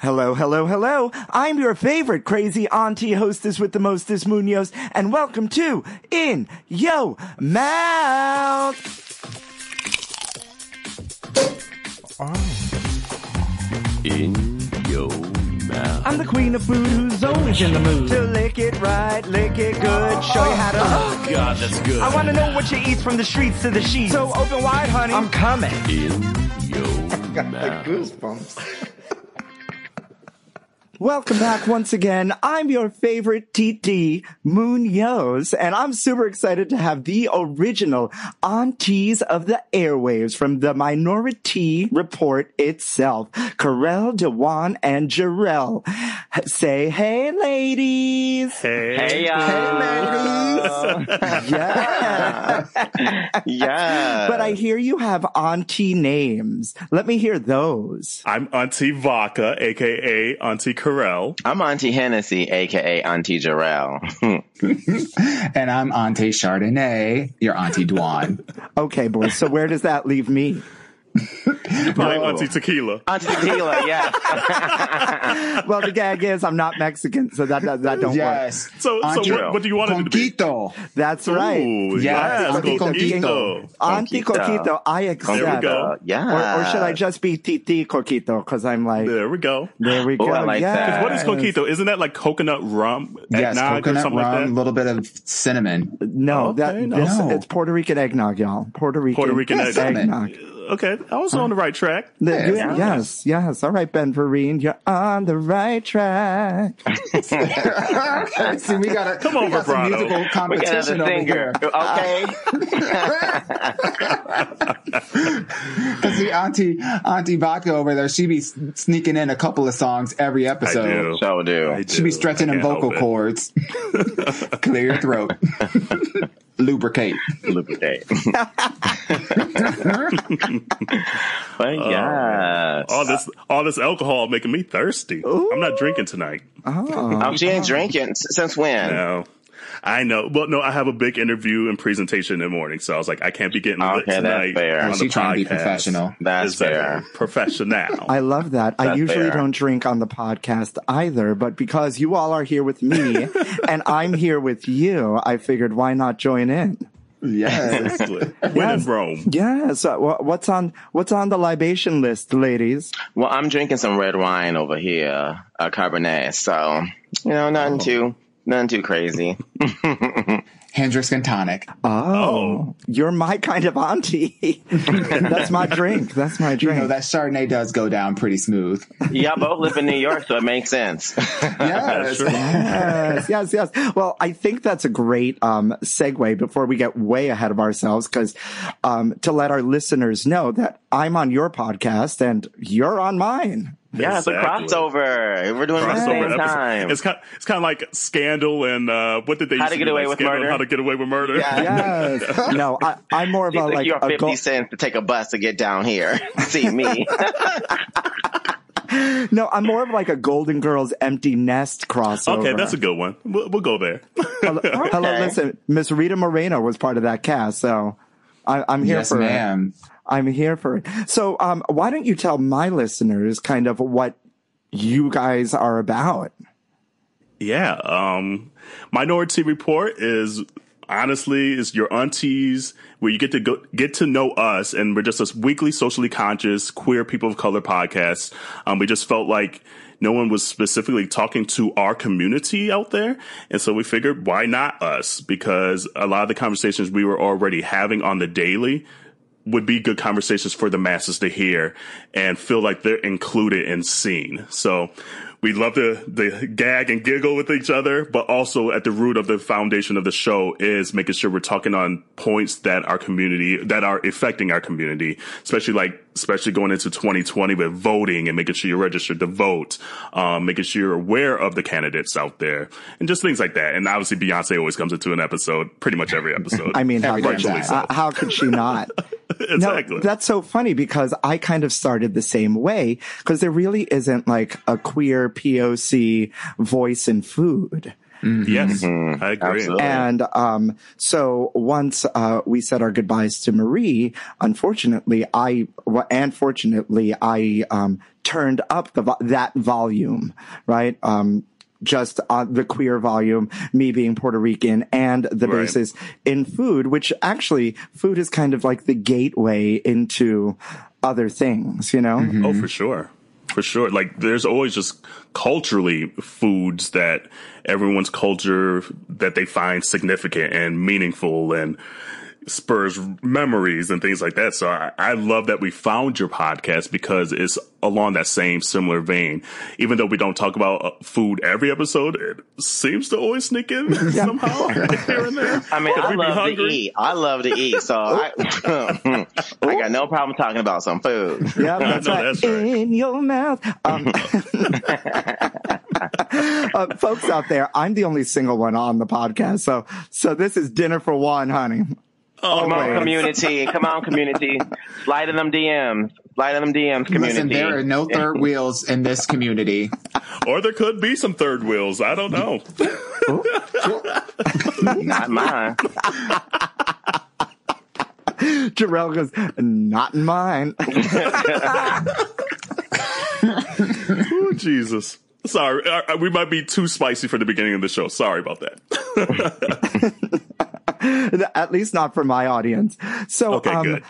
Hello, hello, hello. I'm your favorite crazy auntie hostess with the mostest Munoz, and welcome to In Yo Mouth. In your mouth. I'm the queen of food who's always in the mood to lick it right, lick it good, show you how to. Oh, God, that's good. I want to know what you eat from the streets to the sheets. So open wide, honey. I'm coming. In your mouth. Got the goosebumps. Welcome back once again. I'm your favorite TT, Munoz, and I'm super excited to have the original aunties of the airwaves from the Minority Report itself, Carell, Dewan, and Jarrell. Say hey, ladies. Hey, Hey, Hey, ladies. yeah. yeah. But I hear you have auntie names. Let me hear those. I'm Auntie Vodka, aka Auntie Carell. I'm Auntie Hennessy, aka Auntie Jarrell. And I'm Auntie Chardonnay, your Auntie Dwan. Okay, boys. So where does that leave me? Probably Auntie Tequila. Auntie Tequila, yeah. Well, the gag is I'm not Mexican, so that that, that don't work. yes. So, so Auntie what, what do you want it to be? Coquito. That's right. Ooh, Yes, yes, Auntie Coquito. Auntie Coquito. Coquito, I accept. There we go. Uh, yeah. Or, or should I just be Titi Coquito? Because I'm like, There we go. there we Oh, go. I like yes. that. What is Coquito? Isn't that like coconut rum, Yes, eggnog, or coconut something rum, a like that? little bit of cinnamon. No, Okay, that no. this, No. it's Puerto Rican eggnog, y'all. Puerto Rican, Puerto Rican Yes, eggnog. Eggnog. Okay, I was on the right track. The- Yeah, you- yeah. Yes, yes. All right, Ben Vereen, you're on the right track. See, we got a Come on, got some musical competition over here. Okay. Because the auntie Auntie Vodka over there, she be sneaking in a couple of songs every episode. I episode. do. so do. I She be stretching I them vocal cords. Clear your throat. Lubricate. Lubricate. but yeah. Oh, all this, all this alcohol making me thirsty. I'm not drinking tonight. Oh, oh she ain't drinking. Since when? No. I know. Well, no, I have a big interview and presentation in the morning, so I was like, I can't be getting lit Okay, that's tonight. fair. on Oh, the she trying to be professional. That's Exactly. fair. Professional. I love that. I usually fair. don't drink on the podcast either, but because you all are here with me and I'm here with you, I figured why not join in? Yes. when in Rome. Yes. Uh, what's on What's on the libation list, ladies? Well, I'm drinking some red wine over here, uh, Cabernet. So, you know, nothing too, nothing too crazy. Hendrick's and tonic. Oh, you're my kind of auntie. That's my drink. That's my You drink. know, that Chardonnay does go down pretty smooth. Y'all both live in New York, so it makes sense. Yes. yes, yes, yes. Well, I think that's a great um, segue before we get way ahead of ourselves, because um, to let our listeners know that I'm on your podcast and you're on mine. Yeah, it's a Exactly. crossover. We're doing it at the same Crossover episode. time. It's kind, it's kind of like Scandal and uh, what did they How used to do, Get Away like with Scandal Murder? How to get away with murder? Yeah. Yes. no, I, I'm more of a like like your a 50 go- cents to take a bus to get down here. See me. No, I'm more of like a Golden Girls empty nest crossover. Okay, that's a good one. We'll, we'll go there. Hello, hello, listen, Miss Rita Moreno was part of that cast, so I, I'm here yes, for it. ma'am. I'm here for it. So, um, why don't you tell my listeners kind of what you guys are about? Yeah. Um, Minority Report is honestly is your aunties where you get to go get to know us and we're just a weekly socially conscious queer people of color podcast. Um, we just felt like no one was specifically talking to our community out there. And so we figured why not us? Because a lot of the conversations we were already having on the daily would be good conversations for the masses to hear and feel like they're included and seen. So we love to, the gag and giggle with each other, but also at the root of the foundation of the show is making sure we're talking on points that our community, that are affecting our community, especially like, especially going into 2020 with voting and making sure you're registered to vote, um, making sure you're aware of the candidates out there and just things like that. And obviously Beyonce always comes into an episode, pretty much every episode. I mean, how, Every could, damn she- uh, how could she not? exactly. No, that's so funny because I kind of started the same way because there really isn't like a queer POC voice in food. Yes, I agree. Absolutely. And um, so once uh, we said our goodbyes to Marie, unfortunately, I well, and fortunately, I um, turned up the that volume, right? Um, just uh, the queer volume, me being Puerto Rican, and the Right. basis in food, which actually food is kind of like the gateway into other things, you know? Oh, for sure. For sure. Like there's always just culturally foods that everyone's culture that they find significant and meaningful and spurs memories and things like that. So I, I love that we found your podcast because it's along that same similar vein. Even though we don't talk about uh, food every episode, it seems to always sneak in somehow here and there. I mean, I we love to eat. I love to eat, so I, I got no problem talking about some food. Yeah, that's No, right. that's right. In your mouth. Um, uh, folks out there, I'm the only single one on the podcast, so so this is dinner for one, honey. Come on, community. Come on, community. Slide in them DMs. Slide in them DMs, community. Listen, there are no third wheels in this community. Or there could be some third wheels. I don't know. Not mine. Jarrell goes, not in mine. Oh, Jesus. Sorry, uh, uh, we might be too spicy for the beginning of the show. Sorry about that. At least not for my audience. So, Okay, um, good.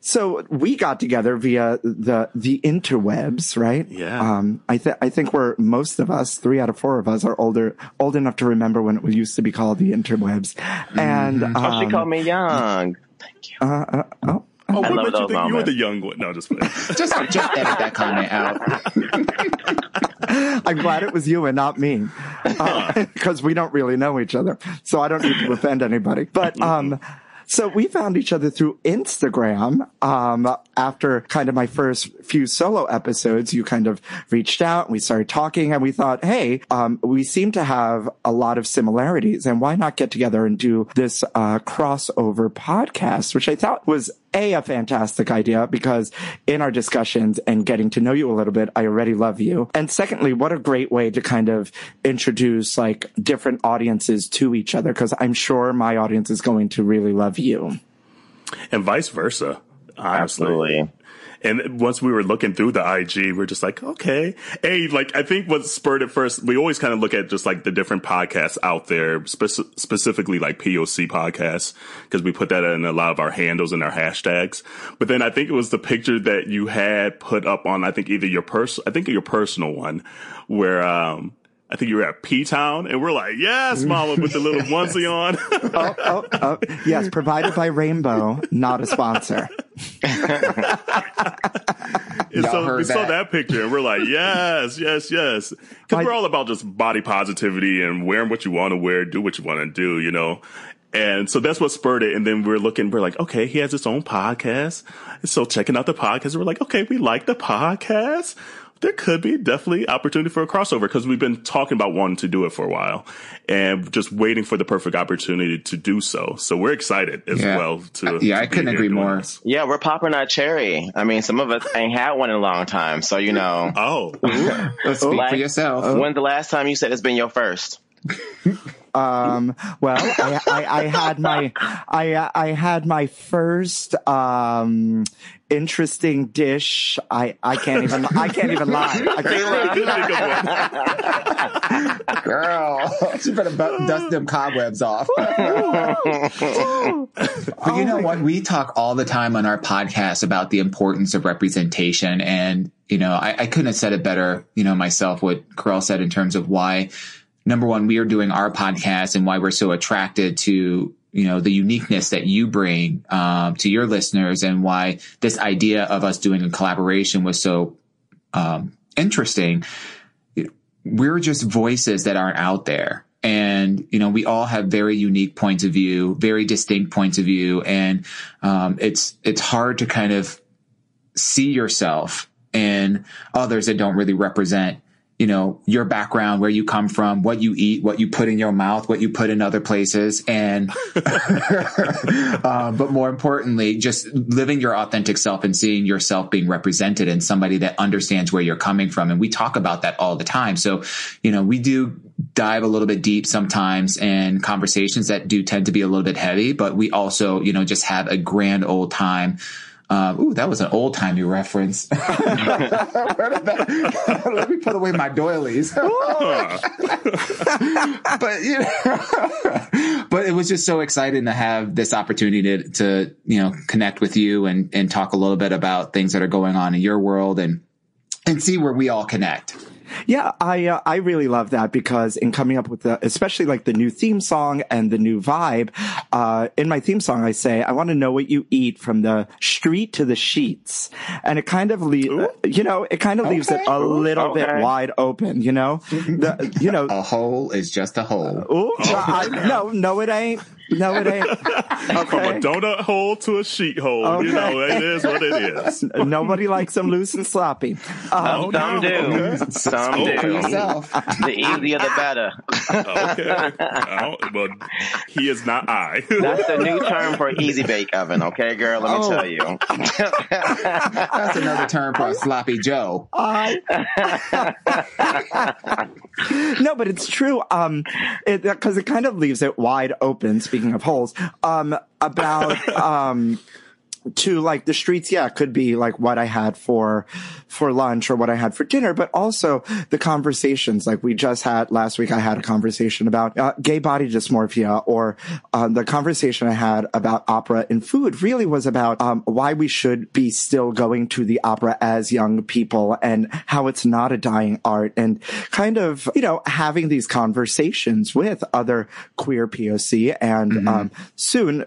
so we got together via the the interwebs, right? Yeah. Um, I think I think we're most of us, three out of four of us, are older old enough to remember when it used to be called the interwebs. And Mm-hmm. Oh, she um, called me young. Thank you. uh, uh, oh, Oh, I what love makes you those think you were the young one? No, just kidding. Just, just edit that comment out. I'm glad it was you and not me, because we don't really know each other, so I don't need to offend anybody. But um, so we found each other through Instagram. Um, after kind of my first few solo episodes, you kind of reached out and we started talking, and we thought, hey, um, we seem to have a lot of similarities, and why not get together and do this uh, crossover podcast, which I thought was a, a fantastic idea because in our discussions and getting to know you a little bit, I already love you. And secondly, what a great way to kind of introduce like different audiences to each other because I'm sure my audience is going to really love you. and vice versa. Honestly. Absolutely. And once we were looking through the IG, we're just like, okay. Hey, like, I think what spurred it first, we always kind of look at just like the different podcasts out there, spec- specifically like POC podcasts, because we put that in a lot of our handles and our hashtags. But then I think it was the picture that you had put up on, I think either your pers, I think your personal one, where, um, I think you were at P Town, and we're like, yes, mama, with the little onesie on. Oh, oh, oh, yes, provided by Rainbow, not a sponsor. And so heard we saw that. that picture and we're like, yes, yes, yes. Cause we're all about just body positivity and wearing what you want to wear, do what you want to do, you know? And so that's what spurred it. And then we're looking, we're like, okay, he has his own podcast. And so checking out the podcast, we're like, okay, we like the podcast. There could be definitely opportunity for a crossover because we've been talking about wanting to do it for a while and just waiting for the perfect opportunity to do so. So we're excited as Yeah. well to. Uh, yeah, to I couldn't agree more. this. Yeah, we're popping our cherry. I mean, some of us ain't had one in a long time, so you know. Oh, Let's speak Like- for yourself. When's the last time you said it's been your first? Um, well, I, I, I had my, I, I had my first, um, interesting dish. I, I can't even, I can't even lie. I can't, Think of one. Girl, she better bu- dust them cobwebs off. But you oh know what? We talk all the time on our podcast about the importance of representation. And, you know, I, I couldn't have said it better, you know, myself, what Carell said in terms of why, number one, we are doing our podcast and why we're so attracted to, you know, the uniqueness that you bring um, to your listeners and why this idea of us doing a collaboration was so um, interesting. We're just voices that aren't out there. And, you know, we all have very unique points of view, very distinct points of view. And, um, it's, it's hard to kind of see yourself in others that don't really represent, you know, your background, where you come from, what you eat, what you put in your mouth, what you put in other places. And, uh, but more importantly, just living your authentic self and seeing yourself being represented in somebody that understands where you're coming from. And we talk about that all the time. So, you know, we do dive a little bit deep sometimes in conversations that do tend to be a little bit heavy, but we also, you know, just have a grand old time. Um, ooh, that was an old timey reference. Let me put away my doilies. but you know, but it was just so exciting to have this opportunity to, to you know connect with you and and talk a little bit about things that are going on in your world and and see where we all connect. Yeah, I uh, I really love that because in coming up with the especially like the new theme song and the new vibe, uh, in my theme song I say I want to know what you eat from the street to the sheets, and it kind of le- you know it kind of leaves it a little bit wide open, you know, the, you know. A hole is just a hole. Ooh, I, no, no, it ain't. No, it ain't. From a donut hole to a sheet hole. You know, it is what it is. Nobody likes them loose and sloppy. Um, Some do. Some Oh, do. yourself. The easier the better. Okay. Oh, well, he is not I. That's the new term for easy bake oven, okay, girl? Let me Oh. tell you. That's another term for a sloppy Joe. I no, but it's true. Um, because it, kind of leaves it wide open. Speaking of holes, um, about um. To like the streets, yeah, could be like what I had for, for lunch or what I had for dinner, but also the conversations. Like we just had last week, I had a conversation about uh, gay body dysmorphia or, uh, the conversation I had about opera and food really was about, um, why we should be still going to the opera as young people and how it's not a dying art and kind of, you know, having these conversations with other queer POC and, um, soon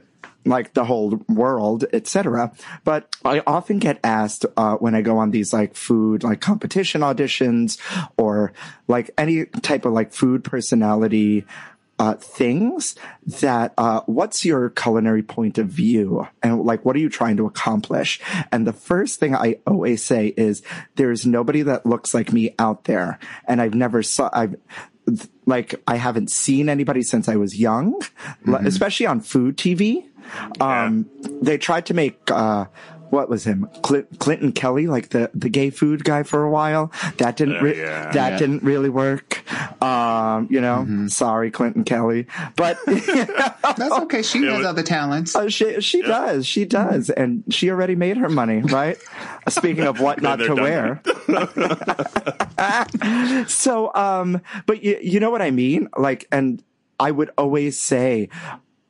like the whole world, etc. But I often get asked uh, when I go on these like food like competition auditions or like any type of like food personality uh, things that uh, what's your culinary point of view? And like what are you trying to accomplish? And the first thing i always say is there's nobody that looks like me out there. And i've never saw i've like i haven't seen anybody since i was young l- especially on food tv um they tried to make uh what was him? Clint, clinton kelly like the the gay food guy for a while. That didn't Uh, yeah. that Yeah. didn't really work. Um you know sorry clinton kelly. But That's okay. She has was- other talents. Uh, she she does. She does. And she already made her money right? Speaking of what not to done. wear. So um but you, you know what i mean? Like and i would always say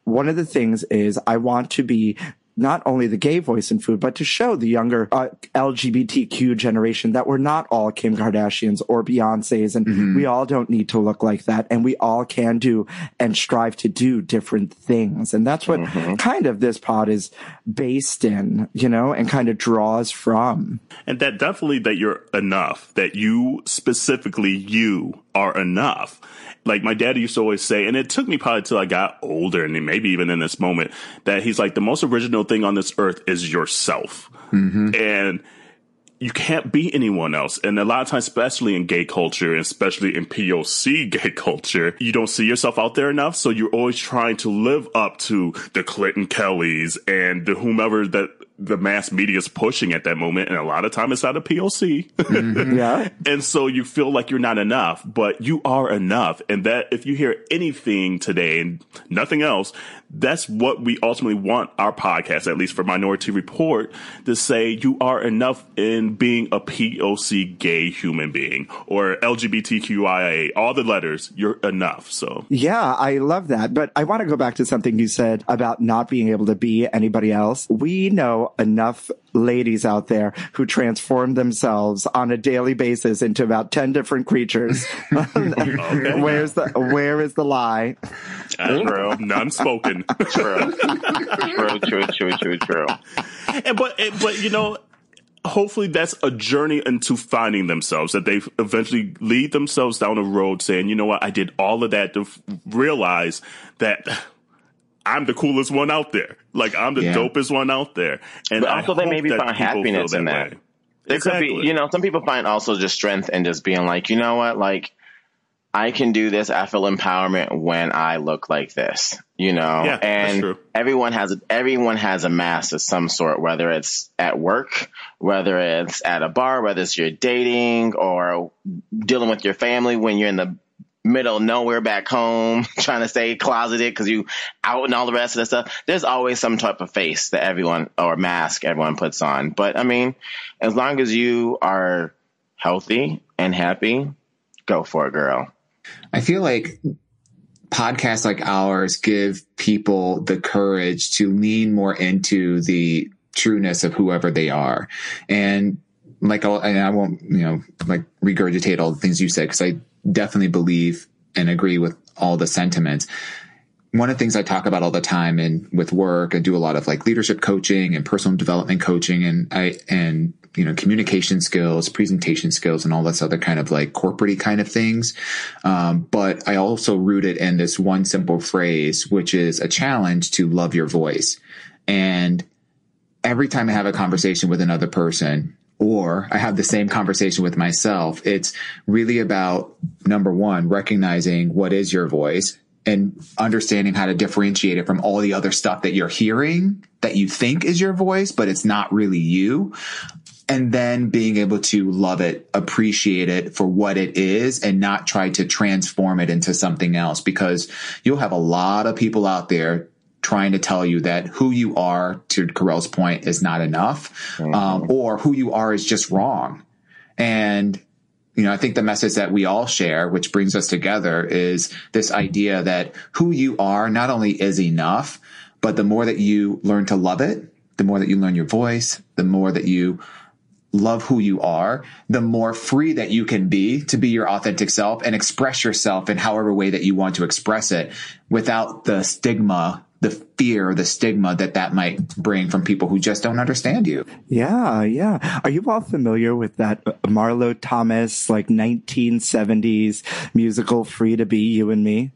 one of the things is i want to be not only the gay voice in food, but to show the younger uh, LGBTQ generation that we're not all Kim Kardashians or Beyonces, and we all don't need to look like that, and we all can do and strive to do different things, and that's what kind of this pod is based in, you know, and kind of draws from. and that definitely that you're enough that you specifically you are enough like my dad used to always say and it took me probably till i got older and maybe even in this moment that he's like the most original thing on this earth is yourself mm-hmm. and you can't be anyone else. And a lot of times, especially in gay culture, and especially in POC gay culture, you don't see yourself out there enough. So you're always trying to live up to the Clinton Kellys and the whomever that the mass media is pushing at that moment. And a lot of time it's out of POC. Mm-hmm. Yeah. and so you feel like you're not enough, but you are enough. And that if you hear anything today and nothing else, that's what we ultimately want our podcast, at least for Minority Report, to say you are enough in being a POC gay human being or LGBTQIA, all the letters, you're enough. So Yeah, I love that. But I want to go back to something you said about not being able to be anybody else. We know enough ladies out there who transform themselves on a daily basis into about 10 different creatures. Where's the, where is the lie? Uh, true. none spoken. True. true, true, true, true, true. and but but you know hopefully that's a journey into finding themselves that they eventually lead themselves down a road saying you know what i did all of that to f- realize that i'm the coolest one out there like i'm the Yeah. dopest one out there and But I also they maybe that find happiness in that. way. There exactly. could be, you know, some people find also just strength in just being like, you know what, like, I can do this. I feel empowerment when I look like this, you know, Yeah, that's and true. everyone has, everyone has a mask of some sort, whether it's at work, whether it's at a bar, whether it's you're dating or dealing with your family when you're in the middle of nowhere back home trying to stay closeted because you out and all the rest of the stuff. There's always some type of face that everyone or mask everyone puts on. But i mean as long as you are healthy and happy go for it girl. I feel like podcasts like ours give people the courage to lean more into the trueness of whoever they are. And like, and I won't, you know, like regurgitate all the things you said because I definitely believe and agree with all the sentiments. One of the things I talk about all the time and with work, I do a lot of like leadership coaching and personal development coaching and I, and, you know, communication skills, presentation skills and all this other kind of like corporate kind of things. Um, but I also root it in this one simple phrase, which is a challenge to love your voice. And every time I have a conversation with another person, or I have the same conversation with myself, it's really about number one, recognizing what is your voice and understanding how to differentiate it from all the other stuff that you're hearing that you think is your voice, but it's not really you. And then being able to love it, appreciate it for what it is and not try to transform it into something else because you'll have a lot of people out there trying to tell you that who you are, to Carell's point, is not enough, um, or who you are is just wrong. And, you know, I think the message that we all share, which brings us together, is this idea that who you are not only is enough, but the more that you learn to love it, the more that you learn your voice, the more that you love who you are, the more free that you can be to be your authentic self and express yourself in however way that you want to express it without the stigma, the fear, the stigma that that might bring from people who just don't understand you. Yeah, yeah. Are you all familiar with that Marlo Thomas, like 1970s musical Free to Be You and Me?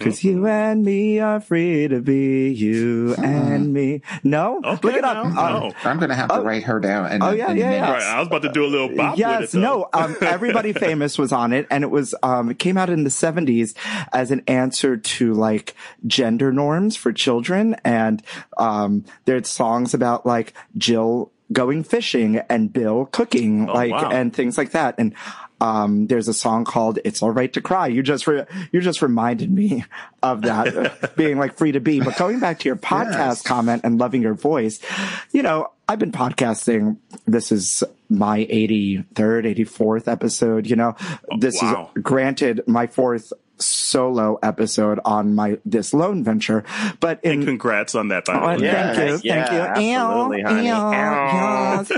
Cause you and me are free to be you and me. No? Okay, Look it up. no, Um, no. I'm going to have to write her down. And, Oh, yeah, and yeah, yeah. Right, I was about to do a little bop with yes, it. no. Um, everybody famous was on it, and it was um, it came out in the seventies as an answer to like gender norms for children, and um, there's songs about like Jill going fishing and Bill cooking, like wow. and things like that, and. Um, there's a song called "It's All Right to Cry." You just re- you just reminded me of that being like free to be. But going back to your podcast comment and loving your voice, you know, I've been podcasting. This is my 83rd, 84th episode. You know, this wow. is granted my fourth solo episode on my this loan venture, but in Congrats on that, by the Oh, way. Yeah, thank you, yeah, thank you. absolutely, honey. Ew, yes,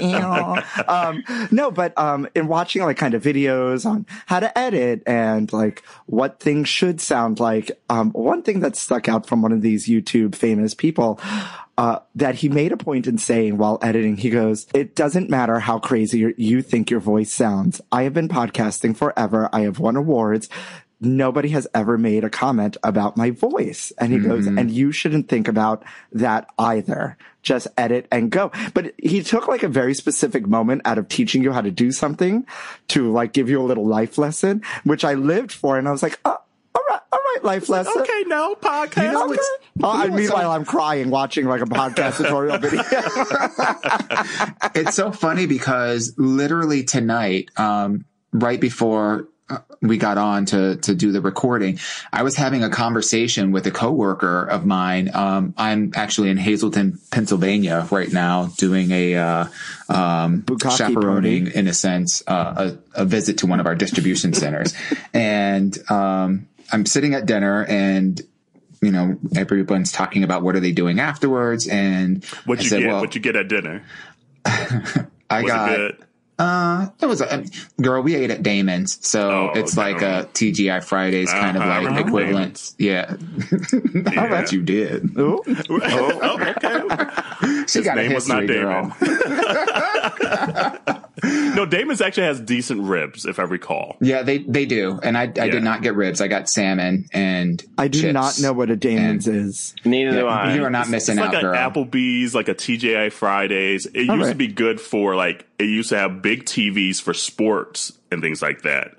ew. um, no, but um, in watching like kind of videos on how to edit and like what things should sound like, um, one thing that stuck out from one of these YouTube famous people. Uh, that he made a point in saying while editing, he goes, it doesn't matter how crazy you think your voice sounds. I have been podcasting forever. I have won awards. Nobody has ever made a comment about my voice. And he goes, and you shouldn't think about that either. Just edit and go. But he took like a very specific moment out of teaching you how to do something to like give you a little life lesson, which I lived for. And I was like, oh, all right, all right, life lesson. Okay, no podcast. You know Okay. what's- Oh, you know and meanwhile, so- I'm crying watching like a podcast tutorial video. it's so funny because literally tonight, um, right before we got on to to do the recording, I was having a conversation with a coworker of mine. Um, I'm actually in Hazleton, Pennsylvania right now, doing a uh, um, chaperoning, party. in a sense, uh, a, a visit to one of our distribution centers, and um, I'm sitting at dinner and. You know, everyone's talking about what are they doing afterwards, and What I you said, get? well, what you get at dinner? I Was got it good? Uh, it was a girl. We ate at Damon's, so Oh, it's okay. like a TGI Fridays kind of Uh-huh, like equivalent. Yeah, I bet you did. Ooh. oh, okay. She His got a name was not history, girl. No, Damon's actually has decent ribs, if I recall. Yeah, they they do, and I I Yeah. did not get ribs. I got salmon and I do chips. not know what a Damon's is. Neither do I. you are not missing It's out, like girl. an Applebee's, like a TGI Fridays. It used to be good for like it used to have big TVs for sports and things like that.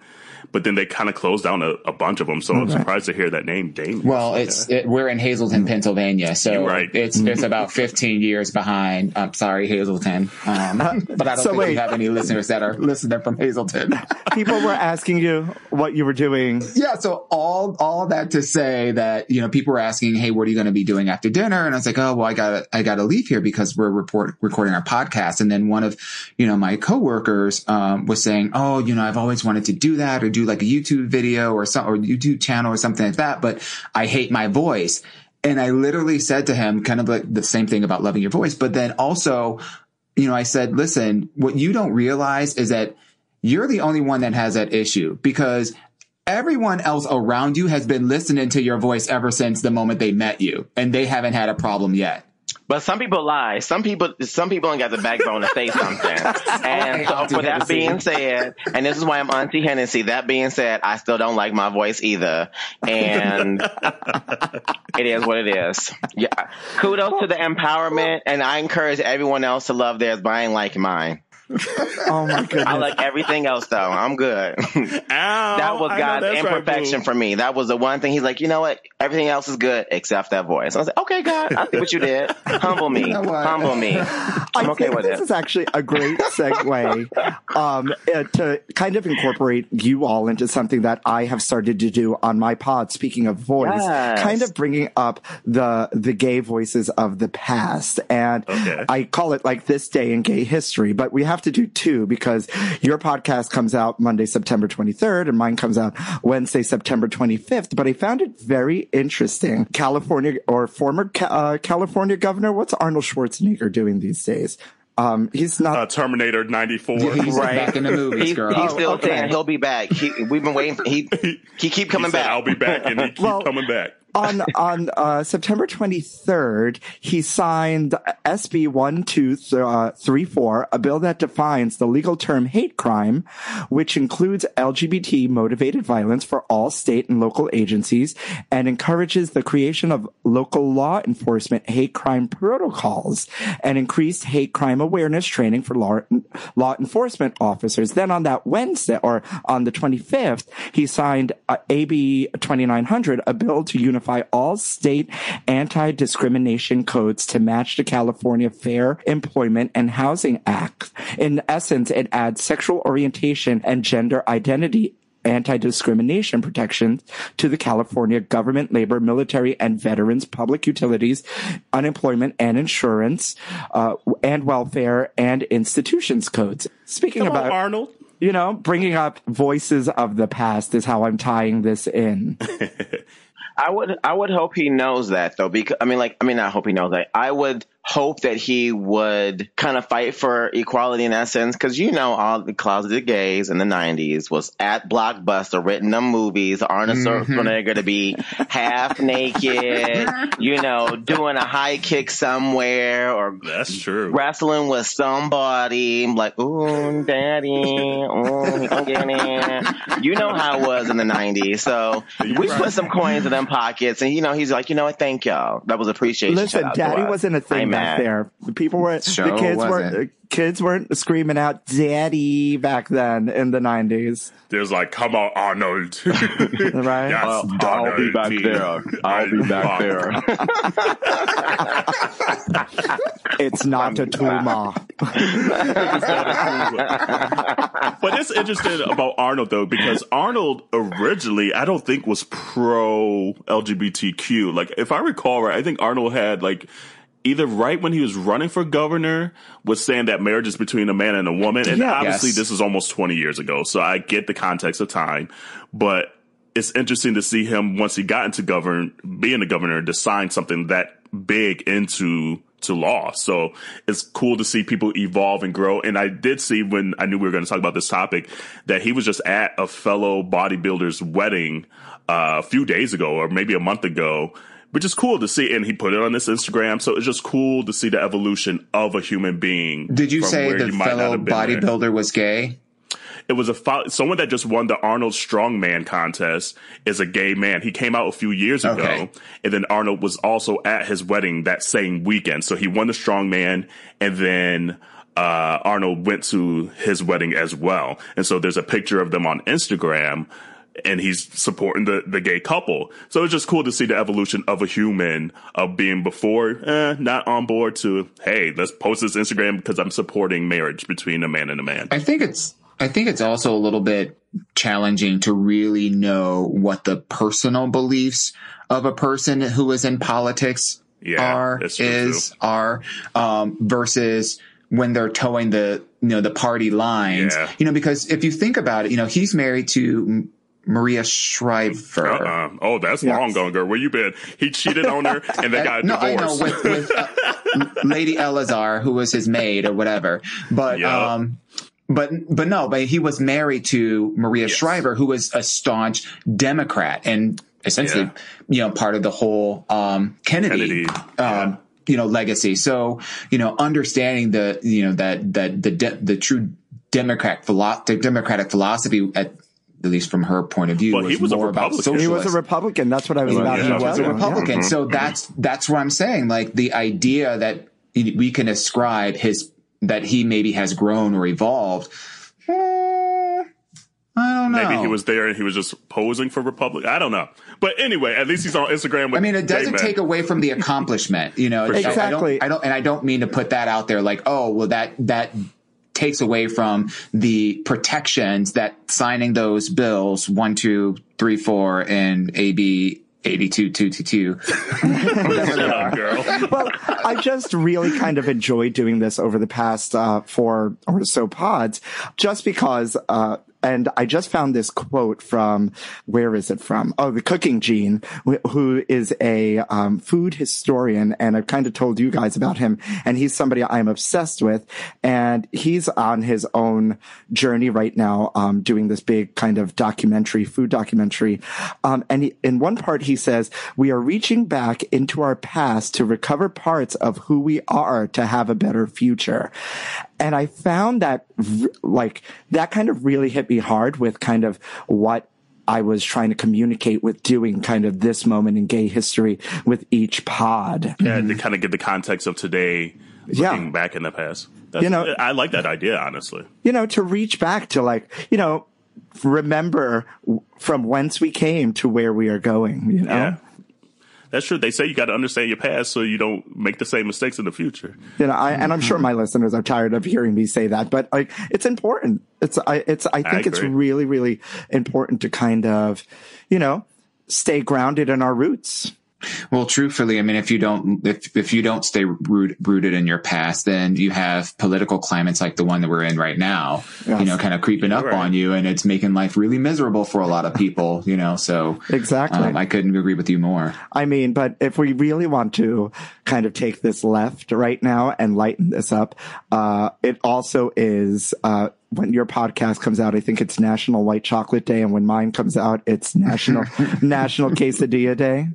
But then they kind of closed down a, a bunch of them, so I'm surprised to hear that name, Damon. Well, it's it, we're in Hazleton, Pennsylvania, so You're right. it's it's about 15 years behind. I'm sorry, Hazleton, um, but I don't So think wait. we have any listeners that are listening from Hazleton. People were asking you what you were doing. Yeah, so all all that to say that you know people were asking, "Hey, what are you going to be doing after dinner?" And I was like, "Oh, well, I got to I got to leave here because we're report recording our podcast." And then one of you know my coworkers um, was saying, "Oh, you know, I've always wanted to do that or do like a YouTube video or some or YouTube channel or something like that, but I hate my voice." And I literally said to him, kind of like the same thing about loving your voice, but then also, you know, I said, "Listen, what you don't realize is that." You're the only one that has that issue because everyone else around you has been listening to your voice ever since the moment they met you and they haven't had a problem yet. But some people lie. Some people, some people ain't got the backbone to say something. And so, for that being said, and this is why I'm Auntie Hennessy. That being said, I still don't like my voice either, and it is what it is. Yeah, kudos to the empowerment, and I encourage everyone else to love theirs, but I ain't like mine. Oh my goodness. I like everything else though. I'm good. Ow, that was God's that's right, imperfection for me. That was the one thing. He's like, you know what? Everything else is good except that voice. I was like, okay, God, I see what you did. Humble me. know? Humble me. I I'm okay think with this it. is actually a great segue um, uh, to kind of incorporate you all into something that I have started to do on my pod. Speaking of voice, Yes. kind of bringing up the the gay voices of the past, and Okay. I call it like this day in gay history. But we have to do two because your podcast comes out Monday, September 23rd, and mine comes out Wednesday, September 25th. But I found it very interesting. California or former uh, California governor, what's Arnold Schwarzenegger doing these days? Um, he's not. Uh, Terminator 94. He's Right. back in the movies, He's, girl. he's still okay. saying he'll be back. He, we've been waiting. For, he he keep coming he said, back. I'll be back, and he keep Well- coming back. On on uh, September 23rd, he signed SB 1234, a bill that defines the legal term hate crime, which includes LGBT motivated violence for all state and local agencies and encourages the creation of local law enforcement hate crime protocols and increased hate crime awareness training for law, law enforcement officers. Then on that Wednesday or on the 25th, he signed uh, AB 2900, a bill to unify all state anti-discrimination codes to match the California Fair Employment and Housing Act. In essence, it adds sexual orientation and gender identity anti-discrimination protections to the California government, labor, military, and veterans, public utilities, unemployment and insurance, uh, and welfare and institutions codes. Speaking Come on, about Arnold. you know, bringing up voices of the past is how I'm tying this in. I would I would hope he knows that though because I mean like I mean I hope he knows that I would hope that he would kind of fight for equality in that sense. Cause you know, all the closeted gays in the nineties was at Blockbuster written them movies, Arnold Mm-hmm. Schwarzenegger to be half naked, you know, doing a high kick somewhere or That's true. wrestling with somebody. I'm like, ooh, daddy, ooh, he gonna get it. You know how it was in the 90s. So You're we right. put some coins in them pockets and, you know, he's like, you know what? Thank y'all. That was appreciation. Listen, Shout out to daddy wasn't a thing ain't back mad. there. People were Sure the kids weren't wasn't. uh, kids weren't screaming out daddy back then in the nineties. There's like, come on, Arnold. Right. Yes, I'll, I'll be back Donald. there. I'll be back there. It's not a tumor. but it's interesting about Arnold though, because Arnold originally, I don't think was pro LGBTQ. Like, if I recall right, I think Arnold had like either right when he was running for governor was saying that marriage is between a man and a woman. And Yeah. obviously Yes. this is almost 20 years ago. So I get the context of time, but it's interesting to see him once he got into govern, being a governor to sign something that big into to law. So it's cool to see people evolve and grow. And I did see when I knew we were going to talk about this topic that he was just at a fellow bodybuilder's wedding uh, a few days ago or maybe a month ago. Which is cool to see, and he put it on his Instagram. So it's just cool to see the evolution of a human being. Did you say the you fellow there. bodybuilder was gay? It was a fo- someone that just won the Arnold Strongman contest is a gay man. He came out a few years ago, Okay. and then Arnold was also at his wedding that same weekend. So he won the Strongman, and then uh, Arnold went to his wedding as well. And so there's a picture of them on Instagram. And he's supporting the, the gay couple. So it's just cool to see the evolution of a human of being before, eh, not on board to, hey, let's post this Instagram because I'm supporting marriage between a man and a man. I think it's I think it's also a little bit challenging to really know what the personal beliefs of a person who is in politics Yeah, are is are um, versus when they're towing the you know the party lines. Yeah. You know, because if you think about it, you know he's married to Maria Shriver. Uh-uh. Oh, that's long gone, girl. Where you been? He cheated on her, and they got a no, I know with, with uh, Lady Elazar, who was his maid or whatever. But Yeah. um, but but no, but he was married to Maria Shriver, who was a staunch Democrat and essentially, Yeah. you know, part of the whole um, Kennedy, Kennedy, um, you know, legacy. So you know, understanding the you know that that the de- the true Democrat philo- the Democratic philosophy at at least from her point of view, Well, he was a more about Republican. socialist. He was a Republican. That's what I was He about yeah. to was tell a. Republican. Yeah. So that's that's what I'm saying. Like the idea that we can ascribe his that he maybe has grown or evolved. eh, I don't know. Maybe he was there and he was just posing for Republic. I don't know. But anyway, at least he's on Instagram with I mean, it doesn't gay take away from the accomplishment, you know. I- I, Exactly. don't, I don't, and I don't mean to put that out there like, oh, well, that that takes away from the protections that signing those bills one, two, three, four, and AB eighty two two two two. Shut up, girl. well, I just really kind of enjoyed doing this over the past uh, four or so pods, just because. Uh, and I just found this quote from where is it from? Oh, the Cooking Gene, who is a um, food historian, and I've kind of told you guys about him. And he's somebody I'm obsessed with, and he's on his own journey right now, um, doing this big kind of documentary, food documentary. Um, and he, in one part, he says, "We are reaching back into our past to recover parts of who we are to have a better future." And I found that like that kind of really hit me hard with kind of what I was trying to communicate with doing kind of this moment in gay history with each pod. Yeah, to mm-hmm. kind of get the context of today, looking Yeah. back in the past. That's, You know- I like that idea, honestly. You know, to reach back to like, you know, remember from whence we came to where we are going, you know? Yeah. That's true. They say you got to understand your past so you don't make the same mistakes in the future. You know, I, and I'm sure my listeners are tired of hearing me say that, but like, it's important. It's, I, it's, I think it's really, really important to kind of, you know, stay grounded in our roots. Well, truthfully, I mean, if you don't, if, if you don't stay root, rooted in your past, then you have political climates like the one that we're in right now, Yes. you know, kind of creeping up Right. on you and it's making life really miserable for a lot of people, you know, so Exactly. um, I couldn't agree with you more. I mean, but if we really want to kind of take this left right now and lighten this up, uh, it also is, uh, when your podcast comes out, I think it's National White Chocolate Day. And when mine comes out, it's National, National Quesadilla Day.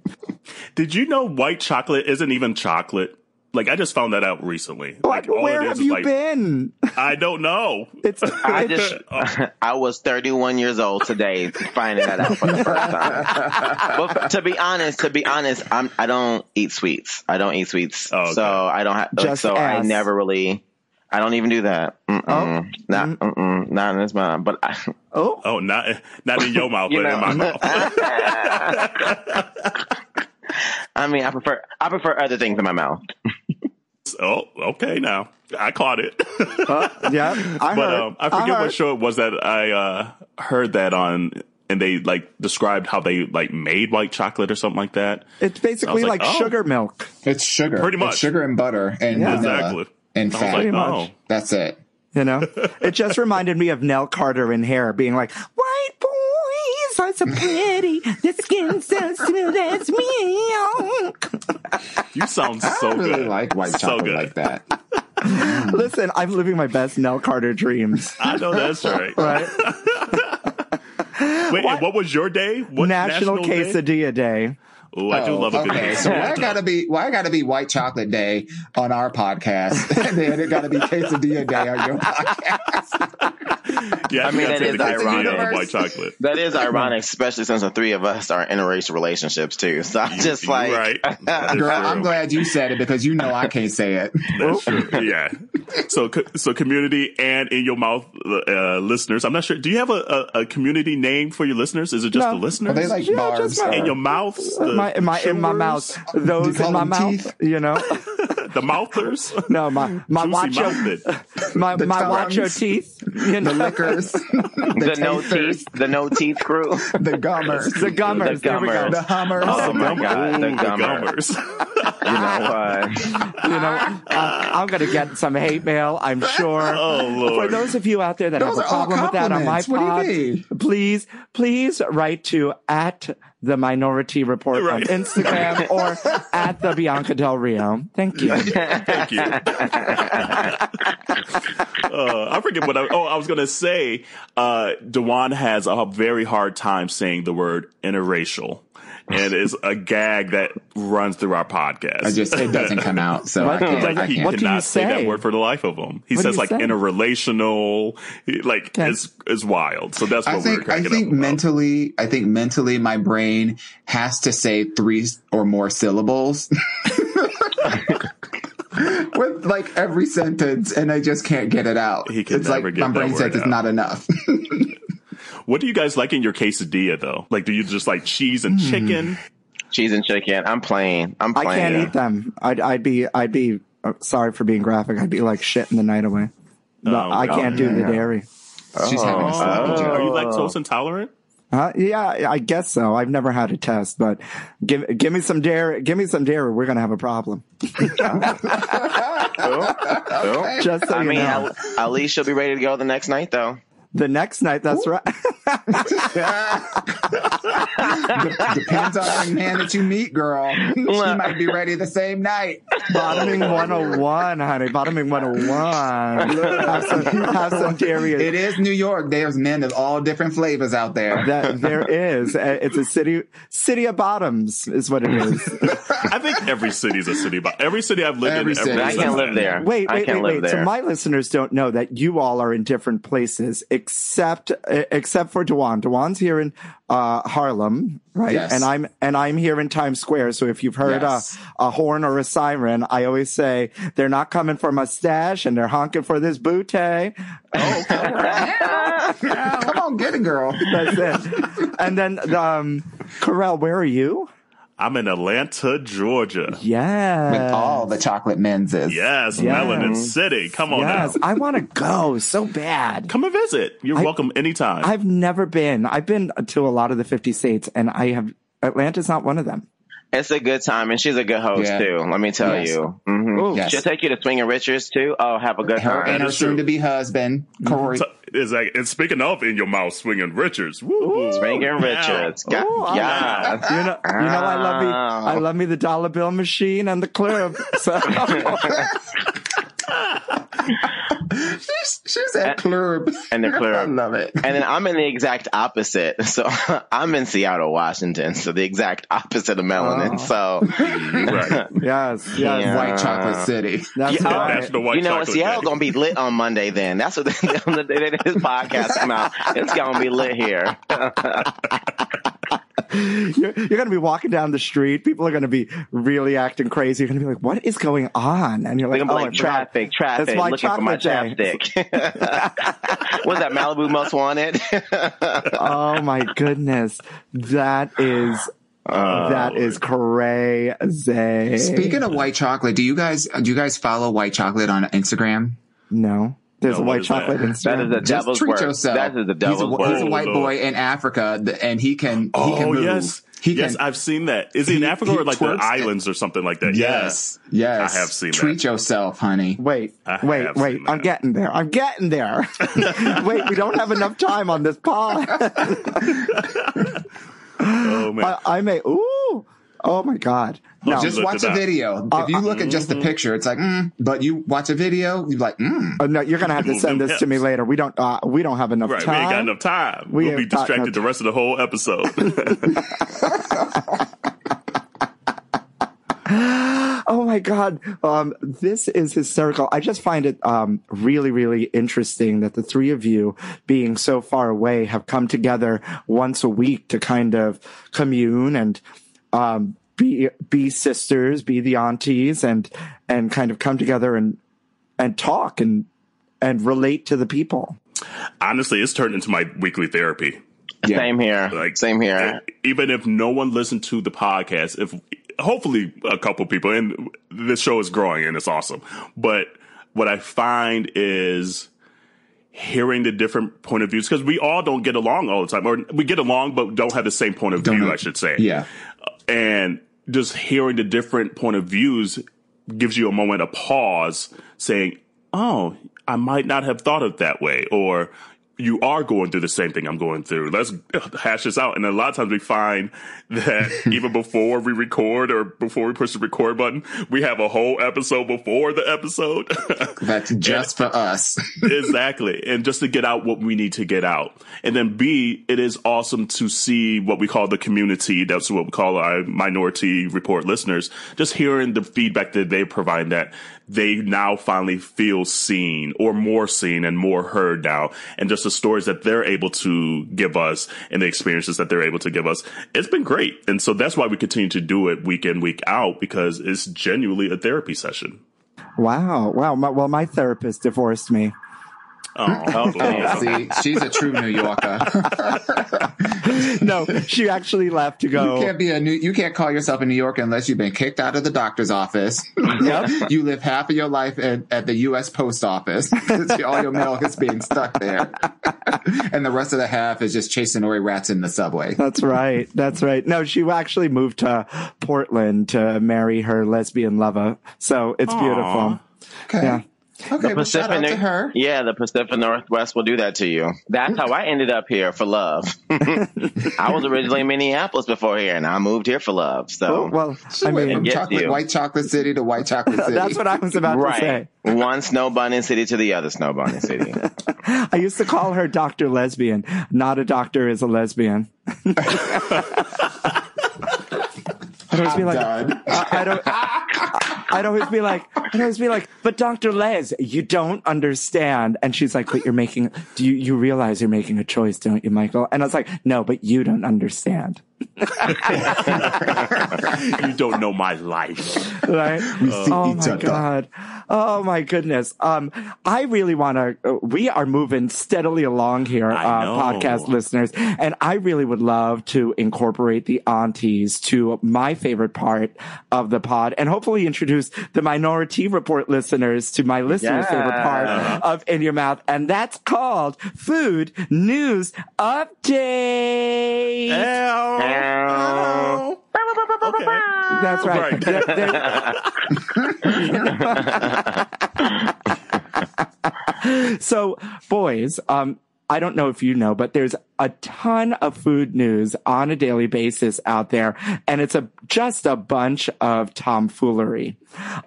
Did you know white chocolate isn't even chocolate? Like I just found that out recently. What? Like, Where have you like- been? I don't know. It's, I it's just, oh. I was 31 years old today, finding that out for the first time. but to be honest, to be honest, I'm, I don't eat sweets. I don't eat sweets, Oh, okay. so I don't have. Just so I never really. I don't even do that. Mm-mm. Oh. Not, mm-mm, not in this mind. But I, oh, Oh, not not in your mouth, You but in my mouth. I mean, I prefer, I prefer other things in my mouth. oh, okay. Now I caught it. yeah. I but heard. um, I forget heard. what show it was that I uh, heard that on, and they like described how they like made white chocolate or something like that. It's basically like, like, oh. sugar milk. It's sugar. Pretty It's much. sugar and butter and Yeah. Exactly. And I was fat. like, Pretty oh, much. That's it. You know, it just reminded me of Nell Carter in Hair being like, white boys are so pretty. The skin's so smooth as milk. you sound so don't really good. like white So chocolate good. like that. Listen, I'm living my best Nell Carter dreams. I know that's right. Right? Wait, and what was your day? What National, Day? Quesadilla Day. Oh, I do Oh, love a good okay, so why gotta be why gotta be White Chocolate Day on our podcast, and then it gotta be Quesadilla Day on your podcast? Yeah, I, I mean, think that I'd is take the ironic. and white chocolate. That is ironic, especially since the three of us are interracial relationships too. So I'm just You're like, right. Girl, true. I'm glad you said it because you know I can't say it. That's true. Yeah. So, so community and in your mouth uh, listeners. I'm not sure. Do you have a, a, a community name for your listeners? Is it just No. the listeners? Are they like Yeah, barbs? just my- in your mouths? The My, in my, in my mouth. Those in my mouth. teeth? You know? The mouthers? No, my, my Juicy wacho, mouthed. my, The my tongues. wacho teeth. You know? The liquors, the, the, no teeth, the no teeth crew. the gummers, The gummers. The There we go. gummers. the hummers. Oh my god, the gummers. gummers. You know, uh, You know, uh, I'm going to get some hate mail, I'm sure. Oh, Lord. For those of you out there that Those have a problem with that on my compliments. What do pod, you mean? please, please write to at the Minority Report Right. on Instagram or at the Bianca Del Rio. Thank you. Thank you. uh, I forget what I. Oh, I was gonna say. Uh, Dewan has a very hard time saying the word interracial, and it's a gag that runs through our podcast. I just it doesn't come out, so I can't. Like, I he can't. What do you cannot say? say? that word for the life of him. He What says you like say? interrelational, like Okay. it's it's wild. So that's what I we're think I cracking think up about. mentally, I think mentally, my brain has to say three or more syllables. With like every sentence, and I just can't get it out. He can it's never like get my brain word says it's not enough. What do you guys like in your quesadilla though? Like, do you just like cheese and chicken? cheese and chicken. I'm playing. I'm playing. I can't eat them. I'd, I'd be, I'd be, uh, sorry for being graphic. I'd be like shitting the night away. No, Oh, I can't do the dairy. She's having a sloppy Oh, joke. are you lactose intolerant? Huh? Yeah, I guess so. I've never had a test, but give give me some dairy. Give me some dairy. We're gonna have a problem. Oh, Just so I you mean, know. at, at least she'll be ready to go the next night, though. The next night, that's right. Depends on the man that you meet, girl. she might be ready the same night. Bottoming 101, honey. Bottoming 101. have some, have some dairy. It is New York. There's men of all different flavors out there. that there is. It's a city, city of bottoms is what it is. I think every city is a city, but every city I've lived Every in, city. every I can't live there. Wait, I wait, can't wait, live wait. So my listeners don't know that you all are in different places, except except for Dewan. Dewan's here in uh, Harlem, right? Yes. And I'm and I'm here in Times Square. So if you've heard Yes. a, a horn or a siren, I always say they're not coming for my stash and they're honking for this bootay. Oh, Come on, get it, girl. That's it. and then um, Carell, where are you? I'm in Atlanta, Georgia. Yeah. With all the chocolate menses. Yes, Yes. Melanin City. Come on Yes, now. I want to go so bad. Come and visit. You're I- welcome anytime. I've never been. I've been to a lot of the 50 states and I have, Atlanta's not one of them. It's a good time, and she's a good host Yeah. too. Let me tell Yes. you. hmm Yes. She'll take you to Swinging Richards too. Oh, have a good Her time. and her soon to be husband, Corey. So, it's like, and speaking of in your mouth, swinging Richards. Woo. Swinging Richards. Got, Ooh, I- yeah. You know, you know, I love me. Ah. I love me the dollar bill machine and the club. So she's, she's at club. And the club. I love it. And then I'm in the exact opposite. So I'm in Seattle, Washington. So the exact opposite of melanin. Oh. So Right. yes, yes, Yeah. White chocolate city. that's Yeah. right. National White you know, Chocolate Seattle Day. gonna be lit on Monday. Then that's what on the day that this podcast come out. It's gonna be lit here. You're, you're going to be walking down the street. People are going to be really acting crazy. You're going to be like, "What is going on?" And you're They're like, gonna "Oh, be like I forgot. traffic, traffic, That's White looking for my Chocolate Day. chapstick. Was that Malibu Most Wanted? Oh my goodness, that is Oh, that is crazy. Speaking of white chocolate, do you guys do you guys follow white chocolate on Instagram? no, there's No, a white chocolate that Instagram. is the Just devil's treat work. yourself. That is the he's devil's a, work. he's a oh, white Oh, boy in Africa, and he can he can Oh move. yes, He yes, can, I've seen that. Is he in Africa he or like the twerks it. islands or something like that? yes, yes. I have seen that. Treat that. yourself, honey. Wait, I wait, wait. I'm getting there. I'm getting there. wait, we don't have enough time on this pod. Oh man, I, I may. Ooh. Oh my God. No. Just watch a up. video. if you look at just the picture, it's like, mm, but you watch a video, you're like, mm. Oh, no, you're gonna have to send them this to me later. We don't. Uh, we don't have enough right? We time. ain't got enough time. We We will be distracted no the rest of the whole episode. Oh my God. Um, this is hysterical. I just find it, um, really, really interesting that the three of you being so far away have come together once a week to kind of commune and, um, be, be sisters, be the aunties and, and kind of come together and, and talk and, and relate to the people. Honestly, it's turned into my weekly therapy. Yeah. Same here. Like Same here. Even if no one listened to the podcast, if hopefully a couple people, and this show is growing and it's awesome. But what I find is hearing the different point of views because we all don't get along all the time, or we get along but don't have the same point of Don't view. know. I should say. yeah. And just hearing the different point of views gives you a moment of pause saying oh i might not have thought of that way or you are going through the same thing i'm going through let's hash this out and a lot of times we find that even before we record or before we push the record button we have a whole episode before the episode That's just for us. exactly. And just to get out what we need to get out. And then B, it is awesome to see what we call the community. That's what we call our minority report listeners. Just hearing the feedback that they provide that they now finally feel seen or more seen and more heard now. And just the stories that they're able to give us and the experiences that they're able to give us. It's been great. And so that's why we continue to do it week in, week out because it's genuinely a therapy session. Wow. Wow. My, well, my therapist divorced me. Oh, oh See, she's a true New Yorker. No, she actually left to go. You can't be a new. You can't call yourself a New Yorker unless you've been kicked out of the doctor's office. Yep. you live half of your life at, at the U.S. Post Office. All your mail is being stuck there, and the rest of the half is just chasing away rats in the subway. That's right. That's right. No, she actually moved to Portland to marry her lesbian lover. So it's beautiful. Okay. Yeah. Okay. Well, shout out to her. Yeah, the Pacific Northwest will do that to you. That's how I ended up here for love. I was originally in Minneapolis before here, and I moved here for love. So, Oh, well, I mean, from chocolate, you. white chocolate city to white chocolate city. that's what I was about to say. right, one snow bunny city to the other snow bunny city. I used to call her Dr. Lesbian. Not a doctor is a lesbian. I'd be like, done. I, I don't. I'd always be like, I'd always be like, but Dr. Les, you don't understand. And she's like, but you're making, do you, you realize you're making a choice, don't you, Michael? And I was like, no, but you don't understand. you don't know my life. right? We see oh each my other. god! Oh my goodness! Um, I really want to. We are moving steadily along here, uh, podcast listeners, and I really would love to incorporate the aunties to my favorite part of the pod, and hopefully introduce the Minority Report listeners to my listeners' favorite part of In Your Mouth, and that's called Food News Update. Ow. Okay. That's right. Right. They're- they're- so, boys, um, I don't know if you know, but there's a ton of food news on a daily basis out there, and it's a just a bunch of tomfoolery.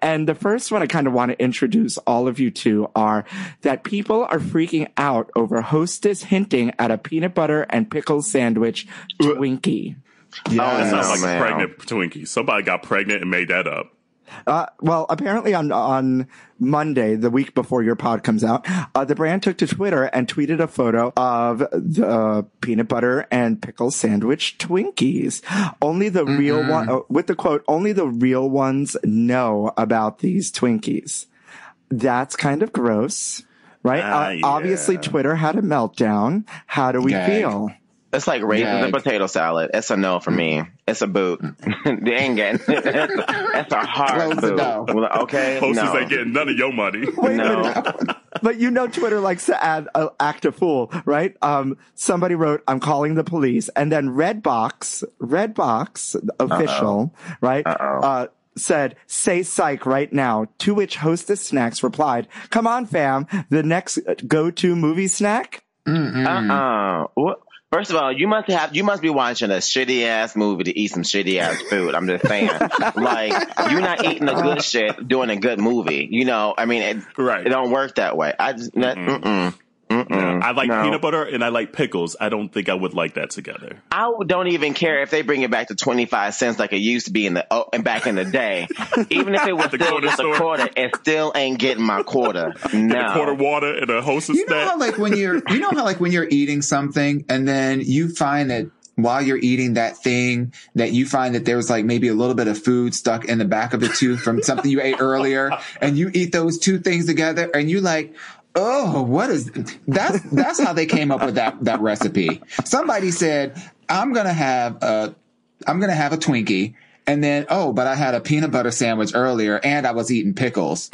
And the first one I kind of want to introduce all of you to are that people are freaking out over Hostess hinting at a peanut butter and pickle sandwich uh, Twinkie. Oh, That sounds like oh, man. a pregnant Twinkie. Somebody got pregnant and made that up. Uh, well, apparently on on Monday, the week before your pod comes out, uh, the brand took to Twitter and tweeted a photo of the peanut butter and pickle sandwich Twinkies. Only the real one, uh, with the quote, "Only the real ones know about these Twinkies." That's kind of gross, right? Ah, uh, Obviously. Twitter had a meltdown. How do we Gag. feel? It's like raisins and potato salad. It's a no for me. It's a boot. they ain't getting. That's a, that's a hard Close the boot. door. Well, Okay, Hostess no. ain't getting none of your money. Wait a No. minute. But you know, Twitter likes to add uh, act a fool, right? Um, somebody wrote, "I'm calling the police," and then Redbox, Redbox official, right? Uh, said, "Say psych right now." To which Hostess Snacks replied, "Come on, fam. The next go-to movie snack." Uh-uh. What? First of all, you must have you must be watching a shitty ass movie to eat some shitty ass food. I'm just saying, like you're not eating a good shit doing a good movie. You know, I mean, it, Right. it don't work that way. I just mm-mm, mm-mm, I like no. peanut butter and I like pickles. I don't think I would like that together. I don't even care if they bring it back to 25 cents like it used to be in the oh, and back in the day. Even if it was The still quarter just a quarter, it still ain't getting my quarter. No. A quarter water and a hostess You know snack. how like when you're you know how like when you're eating something and then you find that while you're eating that thing that you find that there's like maybe a little bit of food stuck in the back of the tooth from something you ate earlier and you eat those two things together and you like oh what is that's that's how they came up with that that recipe somebody said i'm gonna have a i'm gonna have a twinkie and then oh but i had a peanut butter sandwich earlier and i was eating pickles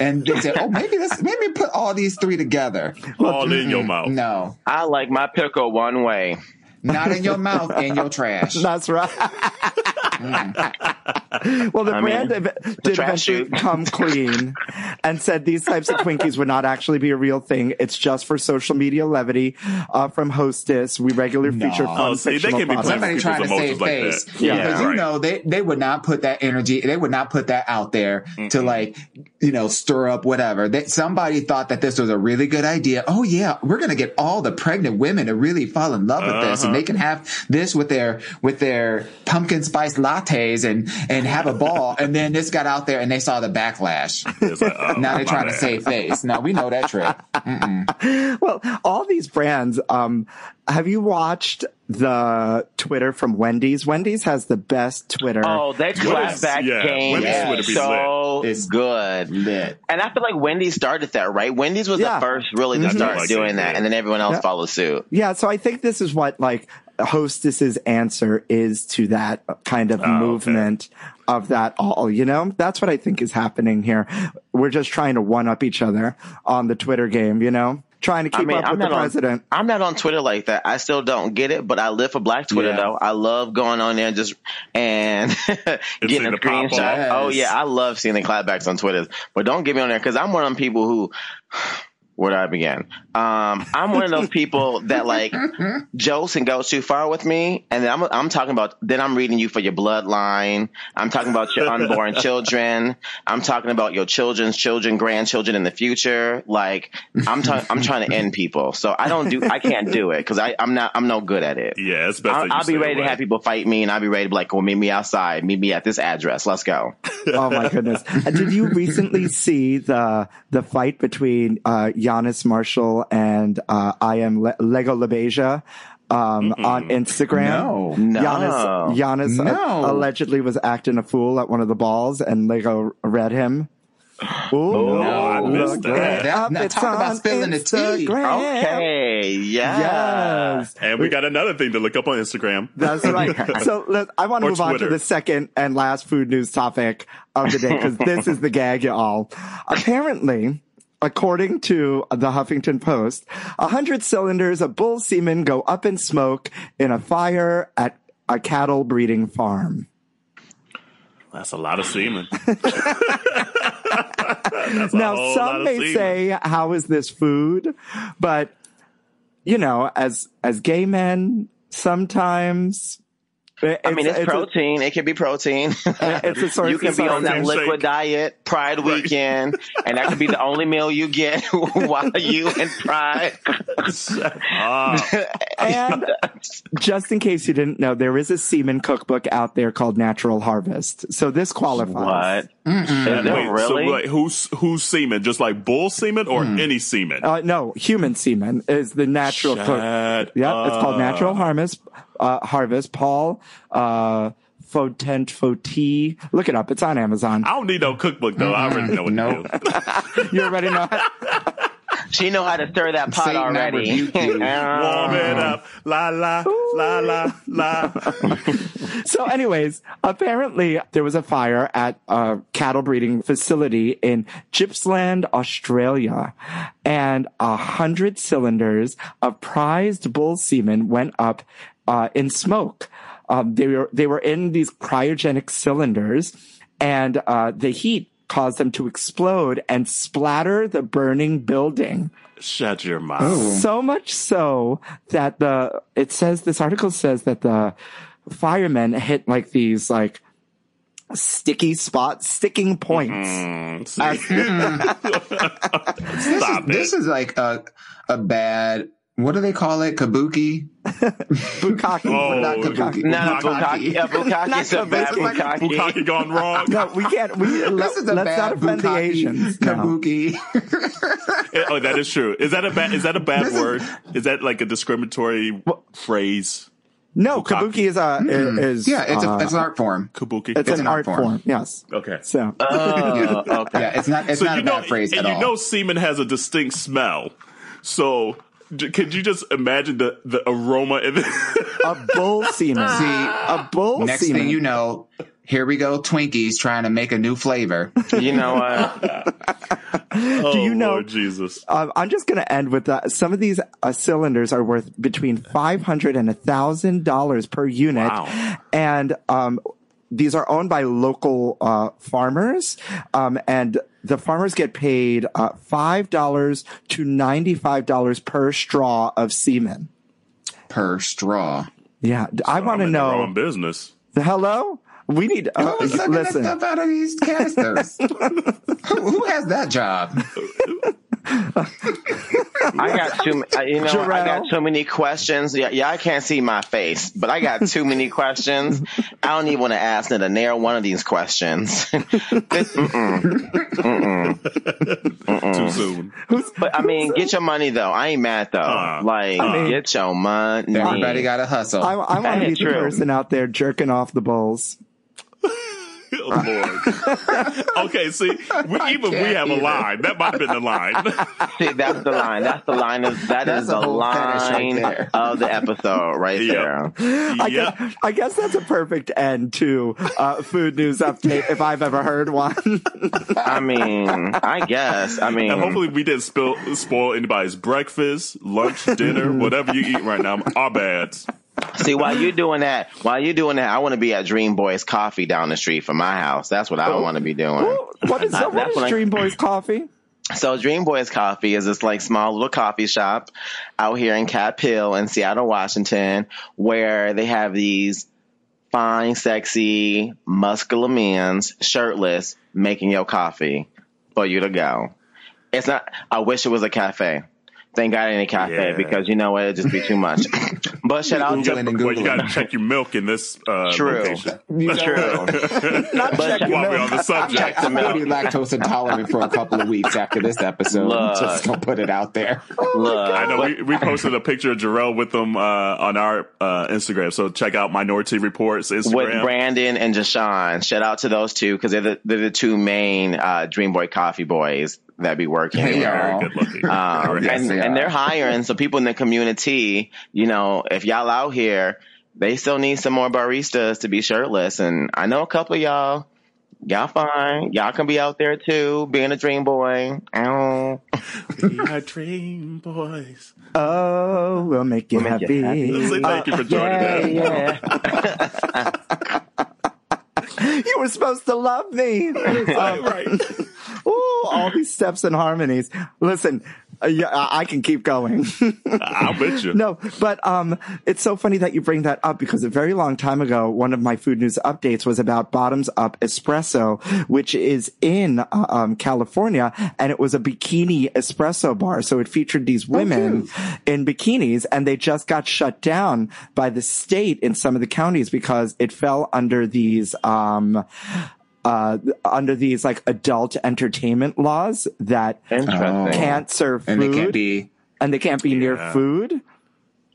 and they said, "Oh, maybe this, maybe put all these three together." All in your mouth. No, I like my pickle one way. Not in your mouth, in your trash. That's right. well, the I brand mean, did trash eventually chute. come clean and said these types of Twinkies would not actually be a real thing. It's just for social media levity. Uh, from Hostess, we regularly No. feature fun Oh, see, they can be Somebody trying to save emotions like face. that. Yeah. because right. you know they they would not put that energy. They would not put that out there to like you know stir up whatever. That somebody thought that this was a really good idea. Oh yeah, we're gonna get all the pregnant women to really fall in love with this, and they can have this with their with their pumpkin spice lattes and and have a ball. and then this got out there, and they saw the backlash. Like, oh, Now they're trying to save face. Now we know that trick. Well, all these brands, um, have you watched the Twitter from Wendy's? Wendy's has the best Twitter. Oh, that clapback yeah, game Wendy's is would be so It's good. Lit. And I feel like Wendy's started that, right? Wendy's was Yeah. the first really to Mhm. start Like doing that, that, yeah. and then everyone else Yeah. followed suit. Yeah, so I think this is what like hostess's answer is to that kind of okay. movement of that all, you know? That's what I think is happening here. We're just trying to one up each other on the Twitter game, you know? Trying to keep I mean, up I'm with the not president. on. I'm not on Twitter like that. I still don't get it, but I live for Black Twitter Yeah. though. I love going on there and just and getting seeing a the pop-up. Oh yeah, I love seeing the clapbacks on Twitter. But don't get me on there because I'm one of them people who. Where do I begin? Um, I'm one of those people that like jokes and goes too far with me, and then I'm I'm talking about. Then I'm reading you for your bloodline. I'm talking about your unborn children. I'm talking about your children's children, grandchildren in the future. Like I'm talking. I'm trying to end people, so I don't do. I can't do it because I I'm not. I'm no good at it. Yeah, it's best I'll, I'll be stay ready to have people fight me, and I'll be ready to be like, "Well, meet me outside. Meet me at this address. Let's go." Oh my goodness. Uh, Did you recently see the the fight between uh Giannis Marshall and uh I am Le- Lego LaBeija um on Instagram? No. No. Giannis Giannis No. allegedly was acting a fool at one of the balls and Lego read him. Ooh, No, I missed look that. That- up, now it's talk about on spilling the tea. Okay. Yeah. Yes. And we got another thing to look up on Instagram. That's right. So let, I want to Or move on to the second and last food news topic of the day because this is the gag, y'all. Apparently, according to the Huffington Post, a hundred cylinders of bull semen go up in smoke in a fire at a cattle breeding farm. That's a lot of semen. now, some may semen. say, "How is this food?" But you know, as as gay men, sometimes I mean, it's, a- protein. it can be protein. it's a source you can be on that liquid shake. diet Pride weekend, and that could be the only meal you get while you in Pride. Ah, And just in case you didn't know, there is a semen cookbook out there called Natural Harvest. So this qualifies. What? Is there wait, so really? who's who's semen? Just like bull semen or any semen? Uh, no, human semen is the natural cook. Shut Yeah, it's called. Natural Harvest. Uh, Harvest. Paul uh, Fotent Foti. Look it up. It's on Amazon. I don't need no cookbook though. I already know what Nope. to do. You already know. She know how to stir that pot Satan, I already. rebuke. Warm it up, la la la la la. so, anyways, apparently there was a fire at a cattle breeding facility in Gippsland, Australia, and a hundred cylinders of prized bull semen went up uh, in smoke. Um, they were they were in these cryogenic cylinders, and uh, the heat caused them to explode and splatter the burning building. Shut your mouth. So much so that the it says this article says that the firemen hit like these like sticky spots, sticking points. Mm, see? Stop This is like a a bad. What do they call it? Kabuki? Bukkake. Oh, Not kabuki. Not a Bukkake. bukkake. A bukkake's a bad Not bukkake. Bukkake gone wrong. No, we can't. We This let, is a let's bad not offend the bukkake, Asians. No. Kabuki. Eh, oh, that is true. Is that a bad? Is that a bad This is- word? Is that like a discriminatory phrase? No, Bukkake. kabuki is a hmm. is yeah, it's uh, it's an art form. Kabuki. it's, an, an art art form. form. Yes. okay. So Oh, okay. Yeah, it's not it's So not you a know, bad phrase and at you know, semen has a distinct smell. So, j- could you just imagine the the aroma in the a bull semen. See, a bull next semen. thing you know, here we go, Twinkies trying to make a new flavor. You know what? oh, you know- Lord Jesus? Um, I'm just going to end with that. Some of these uh, cylinders are worth between five hundred and a thousand dollars per unit, Wow. and um, these are owned by local uh, farmers, um, and the farmers get paid uh, five dollars to ninety five dollars per straw of semen. per straw. Yeah, I want to I'm in the know. wrong business. Hello, we need. Uh, Who's sucking that listen, stuff out of these canisters? who, who has that job? I got too, uh, you know, I got too many questions. Yeah, yeah, I can't see my face, but I got too many questions. I don't even want to ask Nita narrow one of these questions. This- mm-mm. Too soon. but I mean, get your money though. I ain't mad though. Uh, like, mean- get your money. Everybody got to hustle. I, I want to be the True. person out there jerking off the bulls. Oh, Lord. okay, see, we, even we can't have a line. That might have been the line. See, that's the line. That's the line of that That's is a the whole fetish right line of the episode right Yeah. there. I, yeah. guess, I guess that's a perfect end to uh, food news update if I've ever heard one. I mean, I guess. I mean, And hopefully we didn't spill, spoil anybody's breakfast, lunch, dinner, whatever you eat right now. Our bads. See, while you're doing that, while you're doing that, I want to be at Dream Boys Coffee down the street from my house. That's what I want to be doing. what is, Uh, what that's I- Dream Boys Coffee? So Dream Boys Coffee is this like small little coffee shop out here in Cap Hill in Seattle, Washington, where they have these fine, sexy, muscular men's shirtless making your coffee for you to go. It's not, I wish it was a cafe. Thank God it ain't a cafe Yeah. because you know what, it'd just be too much. but shout out Googling to and Well, you got to check your milk in this uh, True. location. True. Not But- checking While we're milk. on the subject. Check the I'm gonna be lactose intolerant for a couple of weeks after this episode. Look. Just gonna put it out there. Look, I know we, we posted a picture of Jarrell with them uh, on our uh, Instagram, so check out Minority Reports Instagram. with Brandon and Jashawn. Shout out to those two because they're the, they're the two main uh, Dream Boy Coffee boys that be working Hey, here. good looking. Um, yes, and, they and are. they're hiring, so people in the community, you know, if y'all out here, they still need some more baristas to be shirtless. And I know a couple of y'all, y'all fine. Y'all can be out there too, being a dream boy. Ow. We are dream boys. Oh, we'll make you We'll make you happy. Say thank you for joining Yeah, us. yeah. you were supposed to love me. Right, right. All these steps and harmonies. Listen, uh, yeah, I I can keep going. I'll bet you. no, but um, it's so funny that you bring that up because a very long time ago, one of my food news updates was about Bottoms Up Espresso, which is in uh, um, California, and it was a bikini espresso bar. So it featured these women in bikinis, and they just got shut down by the state in some of the counties because it fell under these um, uh, under these like adult entertainment laws that can't serve food and they can't be. and they can't be near food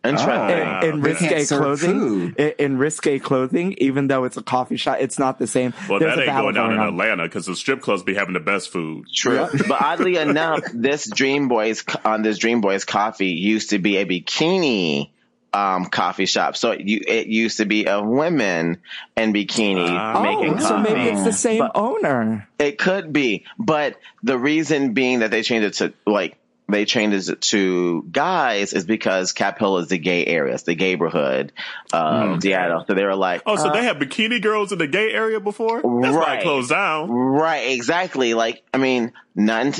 Interesting. Ah. in risque clothing. In, in risque clothing, even though it's a coffee shop, it's not the same. Well, There's that a ain't going down in on. Atlanta because the strip clubs be having the best food. True. But oddly enough, this Dream Boys on this Dream Boys coffee used to be a bikini um, coffee shop. So it, you, it used to be of women in bikinis Ah. making Oh, so maybe it's the same But- owner. It could be, but the reason being that they changed it to like they changed it to guys is because Capitol is the gay area, it's the gay neighborhood of Seattle. So they were like, Oh, so uh, they have bikini girls in the gay area before? That's why Right. it closed down. Right, exactly. Like, I mean, none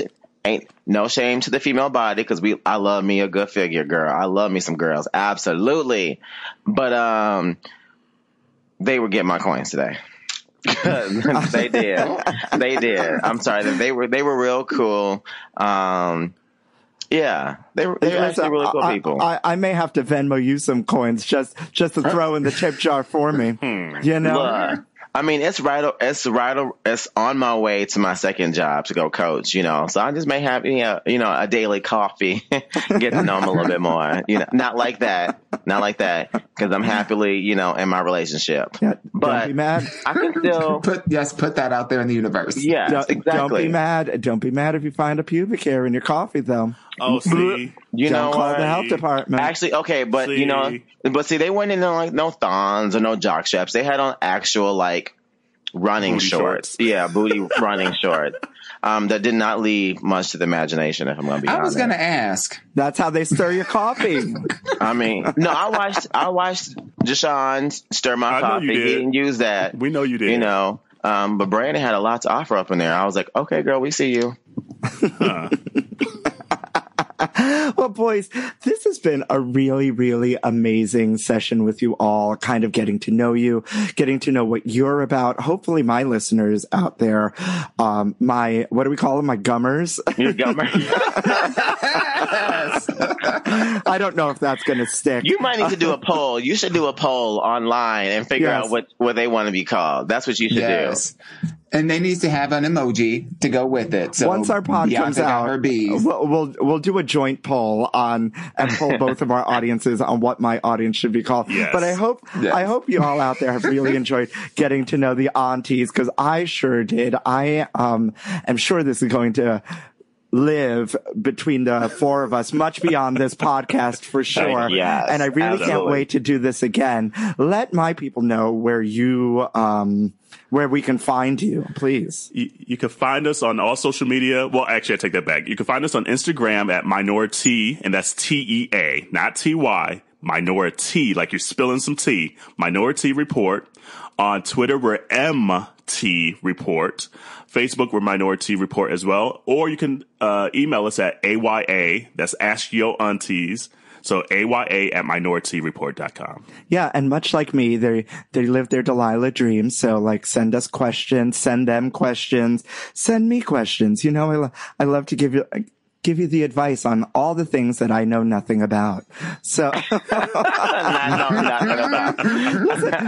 ain't no shame to the female body because we, I love me a good figure girl. I love me some girls, absolutely. But um, they were getting my coins today. they did, they did. I'm sorry, they were they were real cool. Um, yeah, they were they were actually really cool I, people. I, I may have to Venmo you some coins just just to throw in the tip jar for me. Hmm. You know, Look, I mean, it's right. It's right. It's on my way to my second job to go coach. You know, so I just may have you uh, know, you know a daily coffee, get to know them a little bit more. You know, not like that, not like that, because I'm happily you know in my relationship. Yeah, don't but be mad. I can still. Put yes, put that out there in the universe. Yeah, Don't, exactly. don't be mad. Don't be mad if you find a pubic hair in your coffee, though. Oh, see. You don't know call what? the health department. Actually, okay, but you know, but see, they weren't in like no thongs or no jock straps. They had on actual like running Booty shorts. shorts. Yeah, booty running shorts. Um, that did not leave much to the imagination. If I'm gonna be I honest, was gonna ask. That's how they stir your coffee. I mean, no, I watched. I watched Deshaun stir my I know coffee. you He did. didn't use that. We know you did. You know, um, but Brandon had a lot to offer up in there. I was like, okay, girl, we see you. Huh. well, boys, this has been a really, really amazing session with you all, kind of getting to know you, getting to know what you're about. Hopefully my listeners out there, um, my, what do we call them? My gummers. You got my- I don't know if that's going to stick. You might need to do a poll. You should do a poll online and figure Yes. out what, what they want to be called. That's what you should Yes. And they need to have an emoji to go with it. So Once our pod Bianca comes out, her bees. we'll, we'll we'll do a joint poll on and poll both of our audiences on what my audience should be called. Yes. But I hope Yes. I hope you all out there have really enjoyed getting to know the aunties because I sure did. I um am sure this is going to live between the four of us much beyond this podcast for sure. Yes, and I really can't wait to do this again. Let my people know where you um where we can find you, please. You, you can find us on all social media. Well, actually, I take that back. You can find us on Instagram at minority, and that's T E A, not T Y. Minority, like you're spilling some tea. Minority Report. On Twitter, we're MT Report. Facebook, we're Minority Report as well. Or you can uh, email us at AYA, that's Ask Yo Aunties. So AYA at minorityReport.com. Yeah, and much like me, they they live their Delilah dreams. So like, send us questions, send them questions, send me questions. You know, I lo- I love to give you give you the advice on all the things that I know nothing about. So Not knowing nothing about.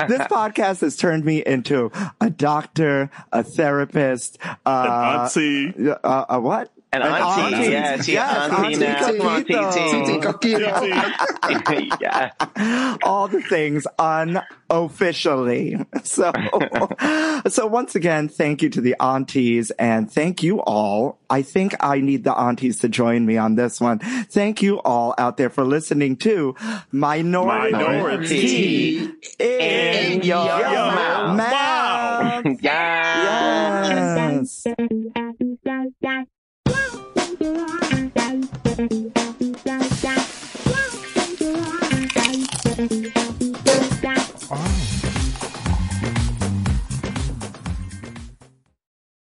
this podcast has turned me into a doctor, a therapist, uh, Auntie. uh, a what? An auntie, yeah, she Yes, auntie now. Come on, Coquito. TT. yeah. all the things unofficially. So, so once again, thank you to the aunties and thank you all. I think I need the aunties to join me on this one. Thank you all out there for listening to Minority, Minority in, in your Your mouth. mouth. Yeah. Yes.